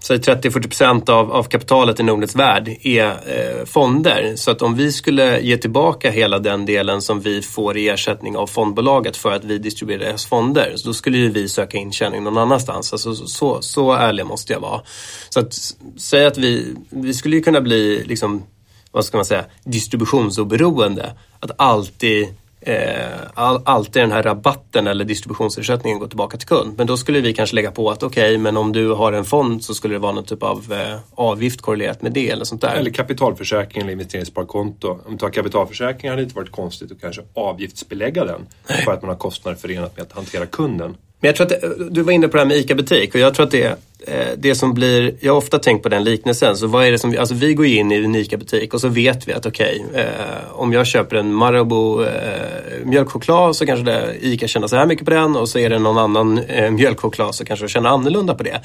S2: säg 30-40% av, av kapitalet i Nordnets värld är eh, fonder. Så att om vi skulle ge tillbaka hela den delen som vi får i ersättning av fondbolaget för att vi distribuerar deras fonder, så då skulle ju vi söka intjäning någon annanstans. Alltså, så, så, så ärlig måste jag vara. Så att säga att vi, vi skulle ju kunna bli liksom vad ska man säga, distributionsoberoende. Att alltid all, alltid den här rabatten eller distributionsersättningen går tillbaka till kund. Men då skulle vi kanske lägga på att okej, okay, men om du har en fond så skulle det vara någon typ av eh, avgift korrelerat med det eller sånt där.
S1: Eller kapitalförsäkring eller investeringssparkonto. Om du tar kapitalförsäkring hade det inte varit konstigt att kanske avgiftsbelägga den för att man har kostnader förenat med att hantera kunden.
S2: Men jag tror att det, du var inne på det här med ICA-butik och jag tror att det, eh, det som blir, jag har ofta tänkt på den liknelsen. Så vad är det som, alltså vi går in i en ICA-butik och så vet vi att okej, okay, eh, om jag köper en Marabou eh, mjölkchoklad så kanske det, ICA tjänar så här mycket på den och så är det någon annan eh, mjölkchoklad så kanske jag tjänar annorlunda på det.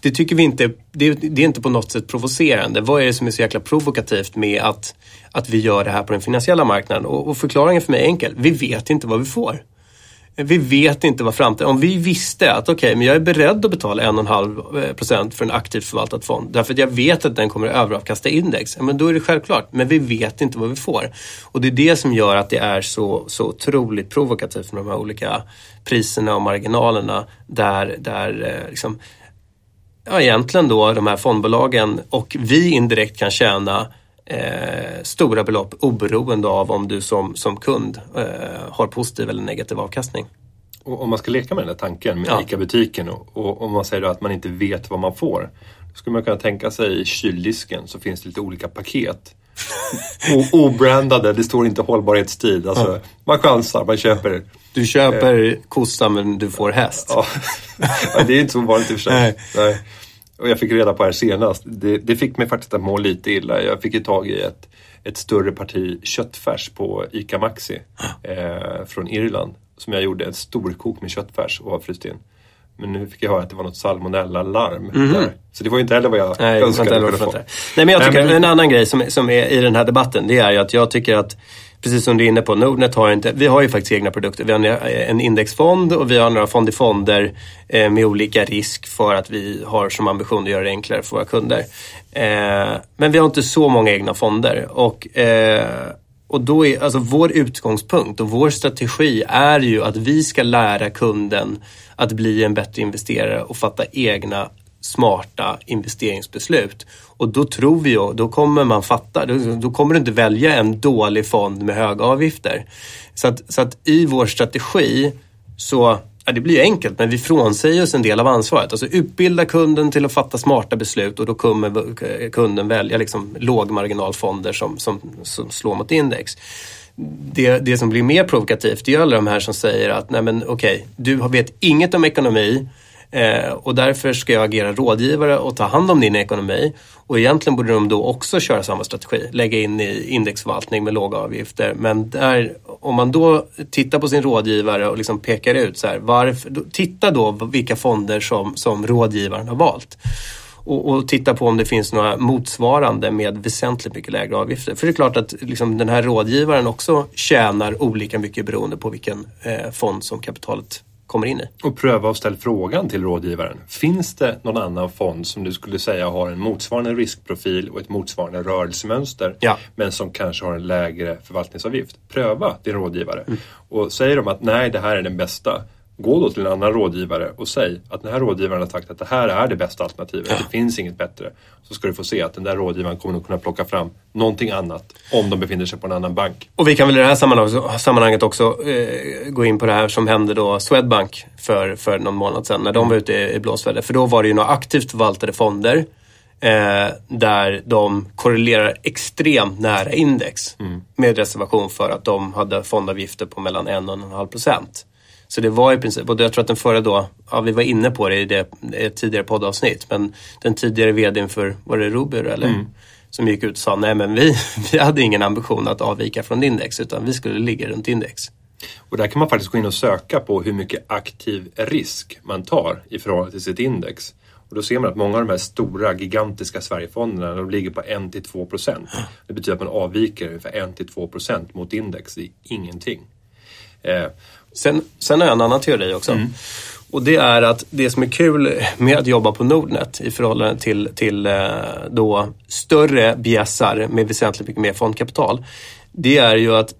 S2: Det tycker vi inte, det, det, är inte på något sätt provocerande. Vad är det som är så jäkla provokativt med att, att vi gör det här på den finansiella marknaden? Och, och förklaringen för mig är enkel, vi vet inte vad vi får. Vi vet inte vad framtiden... Om vi visste att okej, okay, men jag är beredd att betala 1,5% eh, för en aktivt förvaltad fond därför att jag vet att den kommer att överavkasta index. Men då är det självklart. Men vi vet inte vad vi får. Och det är det som gör att det är så, så otroligt provokativt med de här olika priserna och marginalerna där, där eh, liksom, ja, egentligen då de här fondbolagen och vi indirekt kan tjäna eh, stora belopp oberoende av om du som, som kund eh, har positiv eller negativ avkastning.
S1: Och om man ska leka med den här tanken med ja. ICA-butiken och, om man säger att man inte vet vad man får. Då skulle man kunna tänka sig i kyldisken så finns det lite olika paket. obrandade, det står inte hållbarhetstid. Alltså, ja. Man chansar, man köper.
S2: Du köper eh, kossa men du får häst.
S1: Ja. det är inte så vanligt i och för sig. Nej. Nej. Och jag fick reda på här senast, det, det, fick mig faktiskt att må lite illa. Jag fick ju tag i ett, ett större parti köttfärs på ICA Maxi eh, från Irland. Som jag gjorde, en storkok med köttfärs och har fryst in. Men nu fick jag höra att det var något salmonella-larm mm -hmm. Så det var ju inte heller vad jag Nej, önskade
S2: att få. Nej, men jag tycker Nej, men... en annan grej som, som är i den här debatten, det är ju att jag tycker att precis som du är inne på, Nordnet har inte, vi har ju faktiskt egna produkter. Vi har eh, en indexfond och vi har några fond i fonder eh, med olika risk för att vi har som ambition att göra det enklare för våra kunder. Eh, men vi har inte så många egna fonder och eh, och då är alltså vår utgångspunkt och vår strategi är ju att vi ska lära kunden att bli en bättre investerare och fatta egna smarta investeringsbeslut. Och då tror vi ju, då kommer man fatta, då, kommer du inte välja en dålig fond med höga avgifter. Så att, så att i vår strategi så Ja, det blir ju enkelt, men vi frånsäger oss en del av ansvaret. Alltså utbilda kunden till att fatta smarta beslut och då kommer kunden välja liksom lågmarginalfonder som, som, som slår mot index. Det, det som blir mer provokativt det är alla de här som säger att nej men okej, okay, du vet inget om ekonomi Eh, och därför ska jag agera rådgivare och ta hand om din ekonomi. Och egentligen borde de då också köra samma strategi, lägga in i indexförvaltning med låga avgifter. Men där, om man då tittar på sin rådgivare och liksom pekar ut så här, varför, då, titta då vilka fonder som, som rådgivaren har valt. Och, och, titta på om det finns några motsvarande med väsentligt mycket lägre avgifter. För det är klart att liksom, den här rådgivaren också tjänar olika mycket beroende på vilken eh, fond som kapitalet kommer in i.
S1: Och pröva och ställa frågan till rådgivaren. Finns det någon annan fond som du skulle säga har en motsvarande riskprofil och ett motsvarande rörelsemönster ja. men som kanske har en lägre förvaltningsavgift? Pröva din rådgivare. Mm. Och säger de att nej, det här är den bästa Gå då till en annan rådgivare och säg att den här rådgivaren har sagt att det här är det bästa alternativet. Ja. Det finns inget bättre. Så ska du få se att den där rådgivaren kommer att kunna plocka fram någonting annat om de befinner sig på en annan bank.
S2: Och vi kan väl i det här sammanhanget också eh, gå in på det här som hände då Swedbank för, för någon månad sedan när de var ute i blåsväder. För då var det ju några aktivt förvaltade fonder eh, där de korrelerar extremt nära index mm. med reservation för att de hade fondavgifter på mellan 1 och 1,5 procent. Så det var i princip, och jag tror att den förra då, ja vi var inne på det i det, ett tidigare poddavsnitt, men den tidigare vdn för, var det Ruber eller? Mm. Som gick ut och sa, nej men vi, vi hade ingen ambition att avvika från index utan vi skulle ligga runt index.
S1: Och där kan man faktiskt gå in och söka på hur mycket aktiv risk man tar i förhållande till sitt index. Och då ser man att många av de här stora, gigantiska Sverigefonderna de ligger på 1-2 procent. Det betyder att man avviker ungefär 1-2 procent mot index. Det är ingenting.
S2: Eh, Sen, sen har jag en annan teori också. Mm. Och det är att det som är kul med att jobba på Nordnet i förhållande till, till eh, då större bjässar med väsentligt mycket mer fondkapital. Det är ju att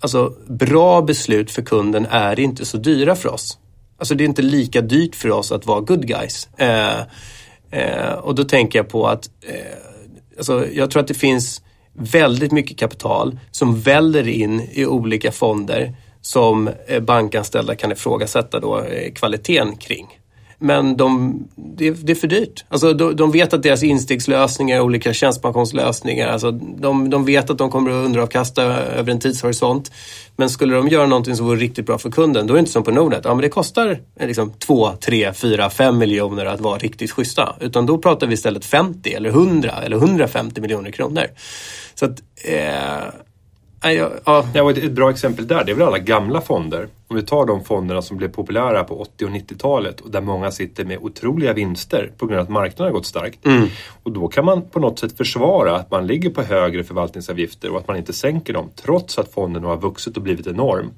S2: alltså, bra beslut för kunden är inte så dyra för oss. Alltså det är inte lika dyrt för oss att vara good guys. Eh, eh, och då tänker jag på att eh, alltså, jag tror att det finns väldigt mycket kapital som väller in i olika fonder som eh, bankanställda kan ifrågasätta då eh, kvaliteten kring. Men de, det, det, är för dyrt. Alltså, de, de, vet att deras instegslösningar, olika tjänstepensionslösningar, alltså, de, de vet att de kommer att underavkasta över en tidshorisont. Men skulle de göra någonting som vore riktigt bra för kunden, då är det inte som på Nordnet. Ja, men det kostar eh, liksom 2, 3, 4, 5 miljoner att vara riktigt schyssta. Utan då pratar vi istället 50 eller 100 eller 150 miljoner kronor. Så att, eh,
S1: Ja, ja. ja, ett bra exempel där, det är väl alla gamla fonder. Om vi tar de fonderna som blev populära på 80 och 90-talet och där många sitter med otroliga vinster på grund av att marknaden har gått starkt. Mm. Och då kan man på något sätt försvara att man ligger på högre förvaltningsavgifter och att man inte sänker dem trots att fonden har vuxit och blivit enorm.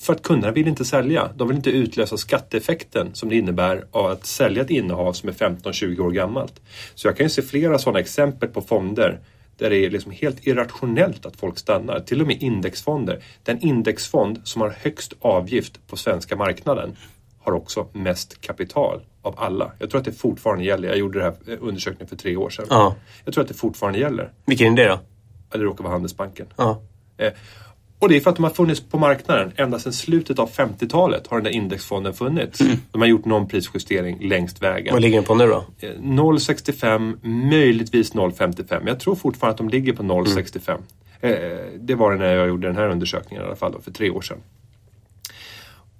S1: För att kunderna vill inte sälja. De vill inte utlösa skatteeffekten som det innebär av att sälja ett innehav som är 15-20 år gammalt. Så jag kan ju se flera sådana exempel på fonder där det är liksom helt irrationellt att folk stannar. Till och med indexfonder. Den indexfond som har högst avgift på svenska marknaden har också mest kapital av alla. Jag tror att det fortfarande gäller. Jag gjorde den här undersökningen för tre år sedan. Ja. Jag tror att det fortfarande gäller.
S2: Vilken är det då?
S1: Det råkar vara Handelsbanken. Ja. Eh, och det är för att de har funnits på marknaden ända sedan slutet av 50-talet har den där indexfonden funnits. Mm. De har gjort någon prisjustering längst vägen.
S2: Vad ligger den på nu då?
S1: 0,65, eh, möjligtvis 0,55. Jag tror fortfarande att de ligger på 0,65. Mm. Eh, det var det när jag gjorde den här undersökningen i alla fall, då, för tre år sedan.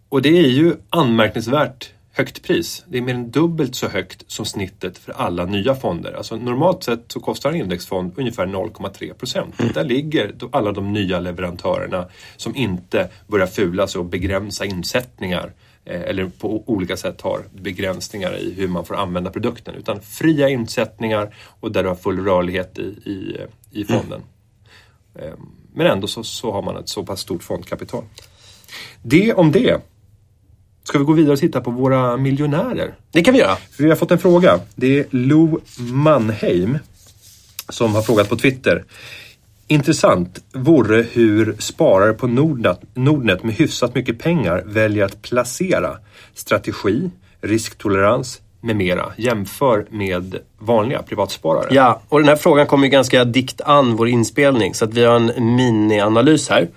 S1: Och det är ju anmärkningsvärt högt pris. Det är mer än dubbelt så högt som snittet för alla nya fonder. Alltså normalt sett så kostar en indexfond ungefär 0,3 procent. Mm. Där ligger alla de nya leverantörerna som inte börjar fula sig och begränsa insättningar eh, eller på olika sätt har begränsningar i hur man får använda produkten. Utan fria insättningar och där du har full rörlighet i, i, i fonden. Mm. Men ändå så, så har man ett så pass stort fondkapital. Det om det. Ska vi gå vidare och titta på våra miljonärer?
S2: Det kan vi göra.
S1: vi har fått en fråga. Det är Lo Mannheim som har frågat på Twitter. Intressant vore hur sparare på Nordnet, Nordnet med hyfsat mycket pengar väljer att placera. Strategi, risktolerans med mera. Jämför med vanliga privatsparare.
S2: Ja, och den här frågan kommer ju ganska dikt an vår inspelning så att vi har en mini-analys här.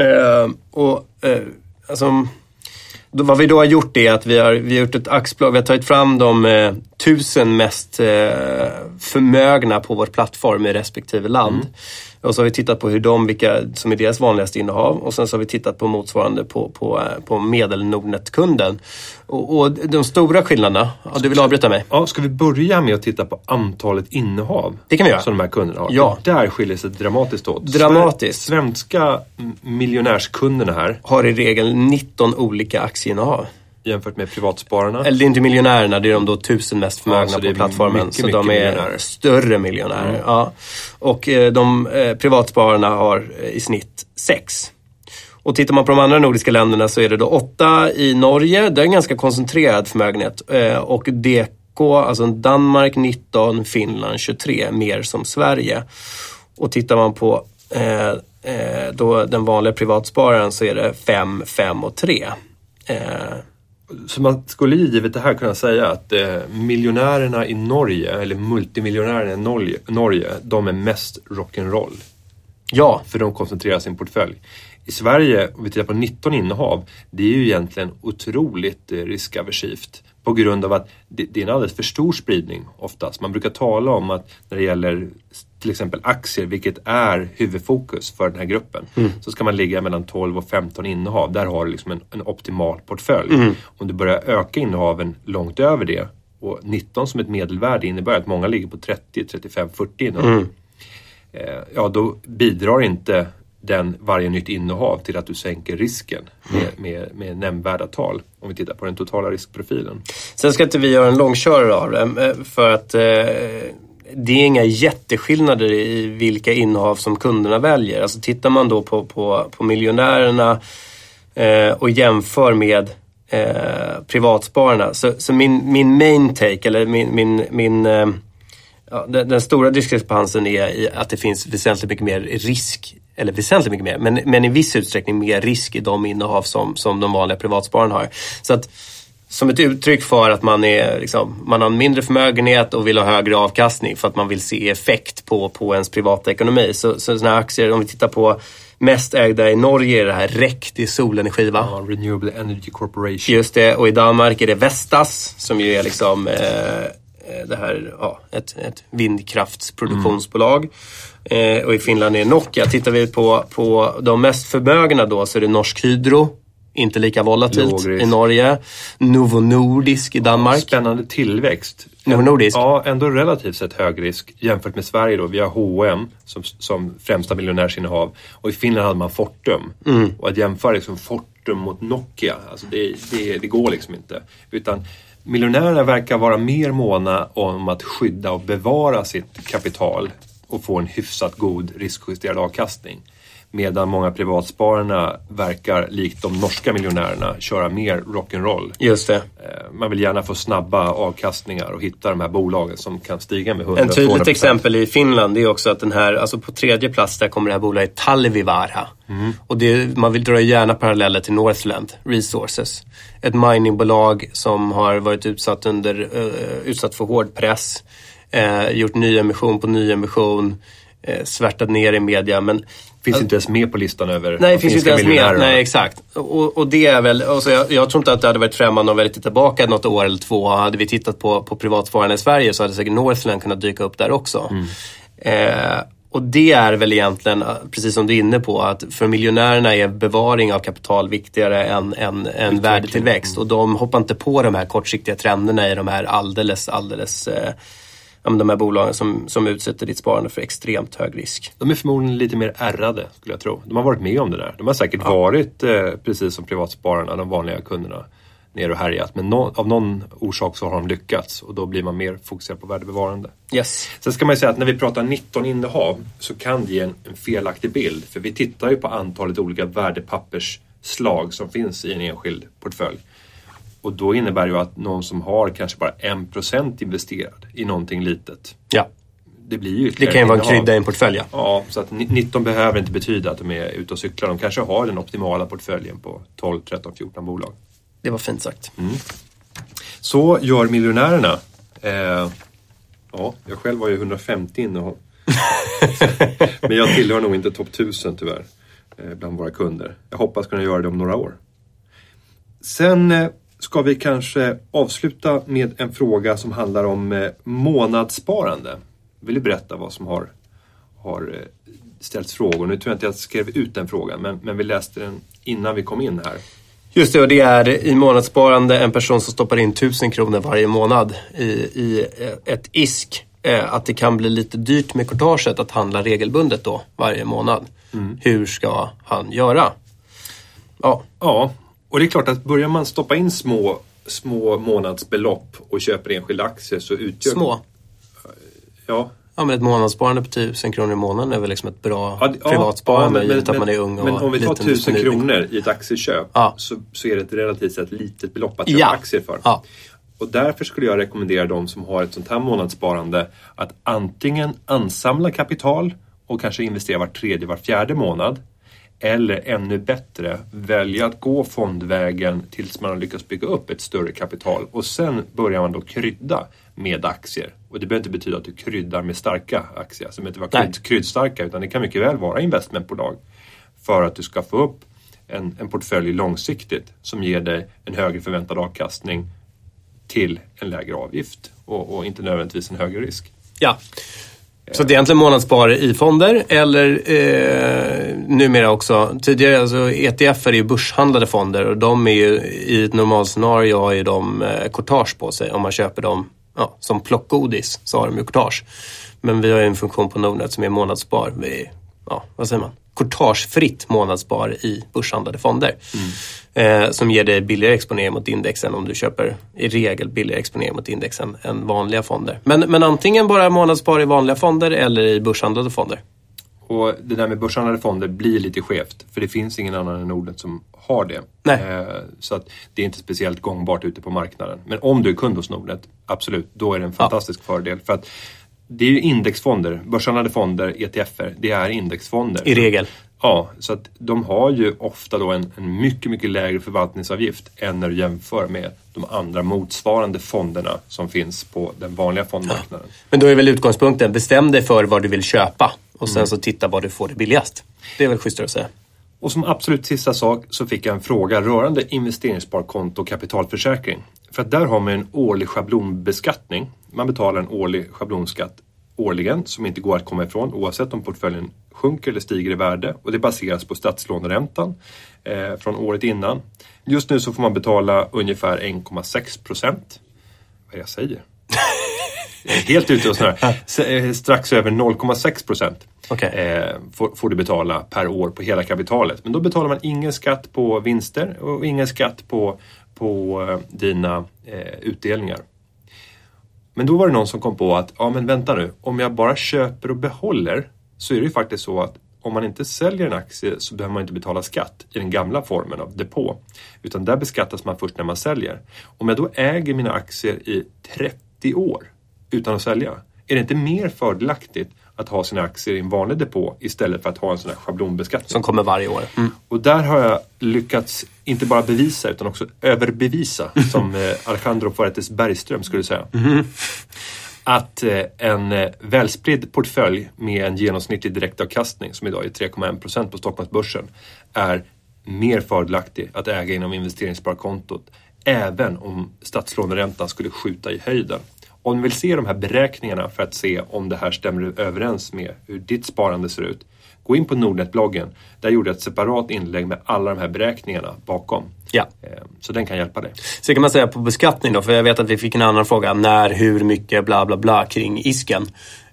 S2: Uh, och uh, alltså vad vi då har gjort är att vi har, vi har gjort ett axplock, vi har tagit fram de eh, tusen mest eh, förmögna på vår plattform i respektive land. Mm. Och så har vi tittat på hur de, vilka som är deras vanligaste innehav och sen så har vi tittat på motsvarande på, på, eh, på medel-Nordnet-kunden. Och, och, de stora skillnaderna, ja, du vill avbryta mig?
S1: Ja, ska vi börja med att titta på antalet innehav?
S2: Det kan vi göra.
S1: Som de här kunderna har.
S2: Ja.
S1: Där skiljer sig dramatiskt åt.
S2: Dramatiskt.
S1: Svenska miljonärskunderna här
S2: har i regel 19 olika aktieinnehav
S1: jämfört med privatspararna?
S2: Eller det är inte miljonärerna, det är de då tusen mest förmögna ja, på plattformen. Mycket, så mycket de är miljonärer. större miljonärer. Mm. Ja. Och eh, de eh, privatspararna har eh, i snitt sex. Och tittar man på de andra nordiska länderna så är det då åtta i Norge, det är en ganska koncentrerad förmögenhet. Eh, och DK, alltså Danmark 19, Finland 23, mer som Sverige. Och tittar man på eh, då den vanliga privatspararen så är det 5, 5 och 3.
S1: Så man skulle givet det här kunna säga att eh, miljonärerna i Norge, eller multimiljonärerna i Norge, Norge de är mest rock'n'roll.
S2: Ja.
S1: För de koncentrerar sin portfölj. I Sverige, om vi tittar på 19 innehav, det är ju egentligen otroligt eh, riskaversivt på grund av att det, det, är en alldeles för stor spridning oftast. Man brukar tala om att när det gäller till exempel aktier, vilket är huvudfokus för den här gruppen, mm. så ska man ligga mellan 12 och 15 innehav. Där har du liksom en, en optimal portfölj. Mm. Om du börjar öka innehaven långt över det och 19 som ett medelvärde innebär att många ligger på 30, 35, 40 innehav. Mm. Eh, ja, då bidrar inte den varje nytt innehav till att du sänker risken med, med, med nämnvärda tal. Om vi tittar på den totala riskprofilen.
S2: Sen ska inte vi göra en långkörare av det eh, för att eh, det är inga jätteskillnader i vilka innehav som kunderna väljer. Alltså tittar man då på, på, på miljonärerna eh, och jämför med eh, privatspararna. Så, så, min, min main take, eller min, min, min eh, ja, den, den, stora diskrepansen är att det finns väsentligt mycket mer risk eller väsentligt mycket mer, men, men i viss utsträckning mer risk i de innehav som, som de vanliga privatspararna har. Så att som ett uttryck för att man, är, liksom, man har en mindre förmögenhet och vill ha högre avkastning för att man vill se effekt på, på ens privata ekonomi. Så, så sådana aktier, om vi tittar på mest ägda i Norge är det här REC, det är solenergi va?
S1: Ja, Renewable Energy Corporation.
S2: Just det, och i Danmark är det Vestas som ju är liksom eh, det här, ja, ett, ett vindkraftsproduktionsbolag. Mm. Och i Finland är Nokia. Tittar vi på, på de mest förmögna då så är det Norsk Hydro inte lika volatilt i Norge. Novo Nordisk i Danmark.
S1: Spännande tillväxt.
S2: Novo Nordisk?
S1: Ja, ändå relativt sett hög risk jämfört med Sverige då. Vi har H&M som, som främsta miljonärsinnehav och i Finland hade man Fortum. Mm. Och att jämföra liksom Fortum mot Nokia, alltså det, det, det går liksom inte. Utan miljonärerna verkar vara mer måna om att skydda och bevara sitt kapital och få en hyfsat god riskjusterad avkastning. Medan många privatspararna verkar, likt de norska miljonärerna, köra mer rock'n'roll.
S2: Just det.
S1: Eh, man vill gärna få snabba avkastningar och hitta de här bolagen som kan stiga med 100-200%.
S2: En tydligt exempel i Finland är också att den här, alltså på tredje plats där kommer det här bolaget Talvivaara. Mm. Och det, man vill dra gärna paralleller till Northland Resources. Ett miningbolag som har varit utsatt, under, uh, utsatt för hård press. Uh, gjort nyemission på nyemission. Uh, svärtat ner i media. Men
S1: Finns inte ens med på listan över
S2: Nej, finns inte ens med. Nej, exakt. Och, och det är väl, alltså jag, jag, tror inte att det hade varit främmande om vi hade tittat tillbaka något år eller två. Hade vi tittat på, på privatspararna i Sverige så hade säkert Northland kunnat dyka upp där också. Mm. Eh, och det är väl egentligen, precis som du är inne på, att för miljonärerna är bevaring av kapital viktigare än, än, än värdetillväxt. Och de hoppar inte på de här kortsiktiga trenderna i de här alldeles, alldeles eh, de här bolagen som, som utsätter ditt sparande för extremt hög risk.
S1: De är förmodligen lite mer ärrade skulle jag tro. De har varit med om det där. De har säkert ja. varit, eh, precis som privatspararna, de vanliga kunderna, ner och härjat. Men no av någon orsak så har de lyckats och då blir man mer fokuserad på värdebevarande.
S2: Yes.
S1: Sen ska man ju säga att när vi pratar 19 innehav så kan det ge en, en felaktig bild. För vi tittar ju på antalet olika värdepappersslag som finns i en enskild portfölj. Och då innebär det ju att någon som har kanske bara 1% investerad i någonting litet.
S2: Ja.
S1: Det blir ju
S2: Det kan ju vara en krydda i en portfölj. Ja.
S1: ja, så att 19 behöver inte betyda att de är ute och cyklar. De kanske har den optimala portföljen på 12, 13, 14 bolag.
S2: Det var fint sagt. Mm.
S1: Så gör miljonärerna. Eh, ja, jag själv har ju 150 innehav. Men jag tillhör nog inte topp 1000 tyvärr. Eh, bland våra kunder. Jag hoppas kunna göra det om några år. Sen eh, ska vi kanske avsluta med en fråga som handlar om eh, månadssparande. Vill du berätta vad som har, har eh, ställts frågor? Nu tror jag inte jag skrev ut den frågan men, men vi läste den innan vi kom in här.
S2: Just det, och det är i månadssparande en person som stoppar in 1000 kronor varje månad i, i eh, ett ISK. Att det kan bli lite dyrt med courtaget att handla regelbundet då varje månad. Mm. Hur ska han göra?
S1: Ja. ja, och det är klart att börjar man stoppa in små, små månadsbelopp och köper enskilda aktier så utgör...
S2: Små?
S1: Ja.
S2: Ja, men ett månadssparande på 1000 kronor i månaden är väl liksom ett bra ja, privatsparande ja, men, givet att man är ung och
S1: Men om vi tar 1000 kronor i ett aktieköp ja. så, så är det ett relativt sett litet belopp att köpa ja. aktier för. Ja. Och därför skulle jag rekommendera de som har ett sånt här månadssparande att antingen ansamla kapital och kanske investera var tredje, var fjärde månad eller ännu bättre, välja att gå fondvägen tills man har lyckats bygga upp ett större kapital. Och sen börjar man då krydda med aktier. Och det behöver inte betyda att du kryddar med starka aktier, som inte vara krydd, kryddstarka, utan det kan mycket väl vara investmentbolag för att du ska få upp en, en portfölj långsiktigt som ger dig en högre förväntad avkastning till en lägre avgift och, och inte nödvändigtvis en högre risk.
S2: Ja, så det är egentligen månadsspar i fonder eller eh, numera också, tidigare, alltså ETF är ju börshandlade fonder och de är ju i ett normalscenario har ju de eh, courtage på sig. Om man köper dem ja, som plockgodis så har de ju courtage. Men vi har ju en funktion på Nordnet som är månadsspar. Vi, ja, vad säger man? Courtagefritt månadsspar i börshandlade fonder. Mm. Eh, som ger dig billigare exponering mot indexen om du köper i regel billigare exponering mot indexen än vanliga fonder. Men, men antingen bara månadsspar i vanliga fonder eller i börshandlade fonder.
S1: Och det där med börshandlade fonder blir lite skevt för det finns ingen annan än Norden som har det.
S2: Eh,
S1: så att det är inte speciellt gångbart ute på marknaden. Men om du är kund hos Nordnet, absolut, då är det en fantastisk ja. fördel. För att det är ju indexfonder, börshandlade fonder, ETFer, det är indexfonder.
S2: I regel.
S1: Ja, så att de har ju ofta då en, en mycket, mycket lägre förvaltningsavgift än när du jämför med de andra motsvarande fonderna som finns på den vanliga fondmarknaden. Ja.
S2: Men då är väl utgångspunkten, bestäm dig för vad du vill köpa och sen mm. så titta var du får det billigast. Det är väl schysstare att säga.
S1: Och som absolut sista sak så fick jag en fråga rörande investeringssparkonto och kapitalförsäkring. För att där har man en årlig schablonbeskattning. Man betalar en årlig schablonskatt årligen som inte går att komma ifrån oavsett om portföljen sjunker eller stiger i värde och det baseras på statslåneräntan eh, från året innan. Just nu så får man betala ungefär 1,6 procent. Vad är det jag säger? Helt ute och snurrar. Eh, strax över 0,6 procent okay. eh, får, får, du betala per år på hela kapitalet. Men då betalar man ingen skatt på vinster och ingen skatt på, på eh, dina eh, utdelningar. Men då var det någon som kom på att, ja men vänta nu, om jag bara köper och behåller så är det ju faktiskt så att om man inte säljer en aktie så behöver man inte betala skatt i den gamla formen av depå. Utan där beskattas man först när man säljer. Om jag då äger mina aktier i 30 år utan att sälja, är det inte mer fördelaktigt att ha sina aktier i en vanlig depå istället för att ha en sån här schablonbeskattning.
S2: Som kommer varje år.
S1: Mm. Och där har jag lyckats inte bara bevisa utan också överbevisa som eh, Alejandro Fuertes Bergström skulle säga. Mm. Att eh, en eh, välspridd portfölj med en genomsnittlig direktavkastning som idag är 3,1 procent på Stockholmsbörsen är mer fördelaktig att äga inom investeringssparkontot även om statslåneräntan skulle skjuta i höjden. Om du vill se de här beräkningarna för att se om det här stämmer överens med hur ditt sparande ser ut. Gå in på Nordnet-bloggen. Där gjorde jag ett separat inlägg med alla de här beräkningarna bakom.
S2: Ja.
S1: Eh, så den kan hjälpa dig.
S2: Så kan man säga på beskattning då, för jag vet att vi fick en annan fråga. När, hur mycket, bla bla bla kring isken.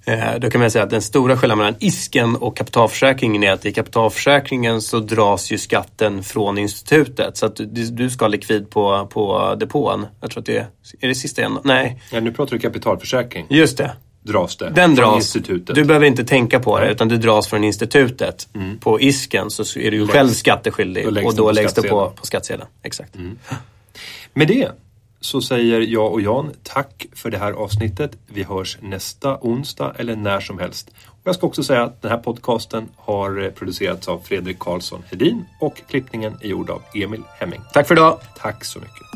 S2: Eh, då kan man säga att den stora skillnaden mellan ISKen och kapitalförsäkringen är att i kapitalförsäkringen så dras ju skatten från institutet. Så att du, ska ha likvid på, på depån. Jag tror att det är, är det sista en? Nej.
S1: Ja, nu pratar du kapitalförsäkring.
S2: Just det.
S1: Dras det
S2: Den från dras. institutet. Du behöver inte tänka på det utan det dras från institutet. Mm. På ISKen så är du ju själv skatteskyldig då och då läggs det på, på skattsedeln. Exakt. Mm.
S1: Med det så säger jag och Jan tack för det här avsnittet. Vi hörs nästa onsdag eller när som helst. Och jag ska också säga att den här podcasten har eh, producerats av Fredrik Karlsson Hedin och klippningen är gjord av Emil Hemming.
S2: Tack för idag.
S1: Tack så mycket.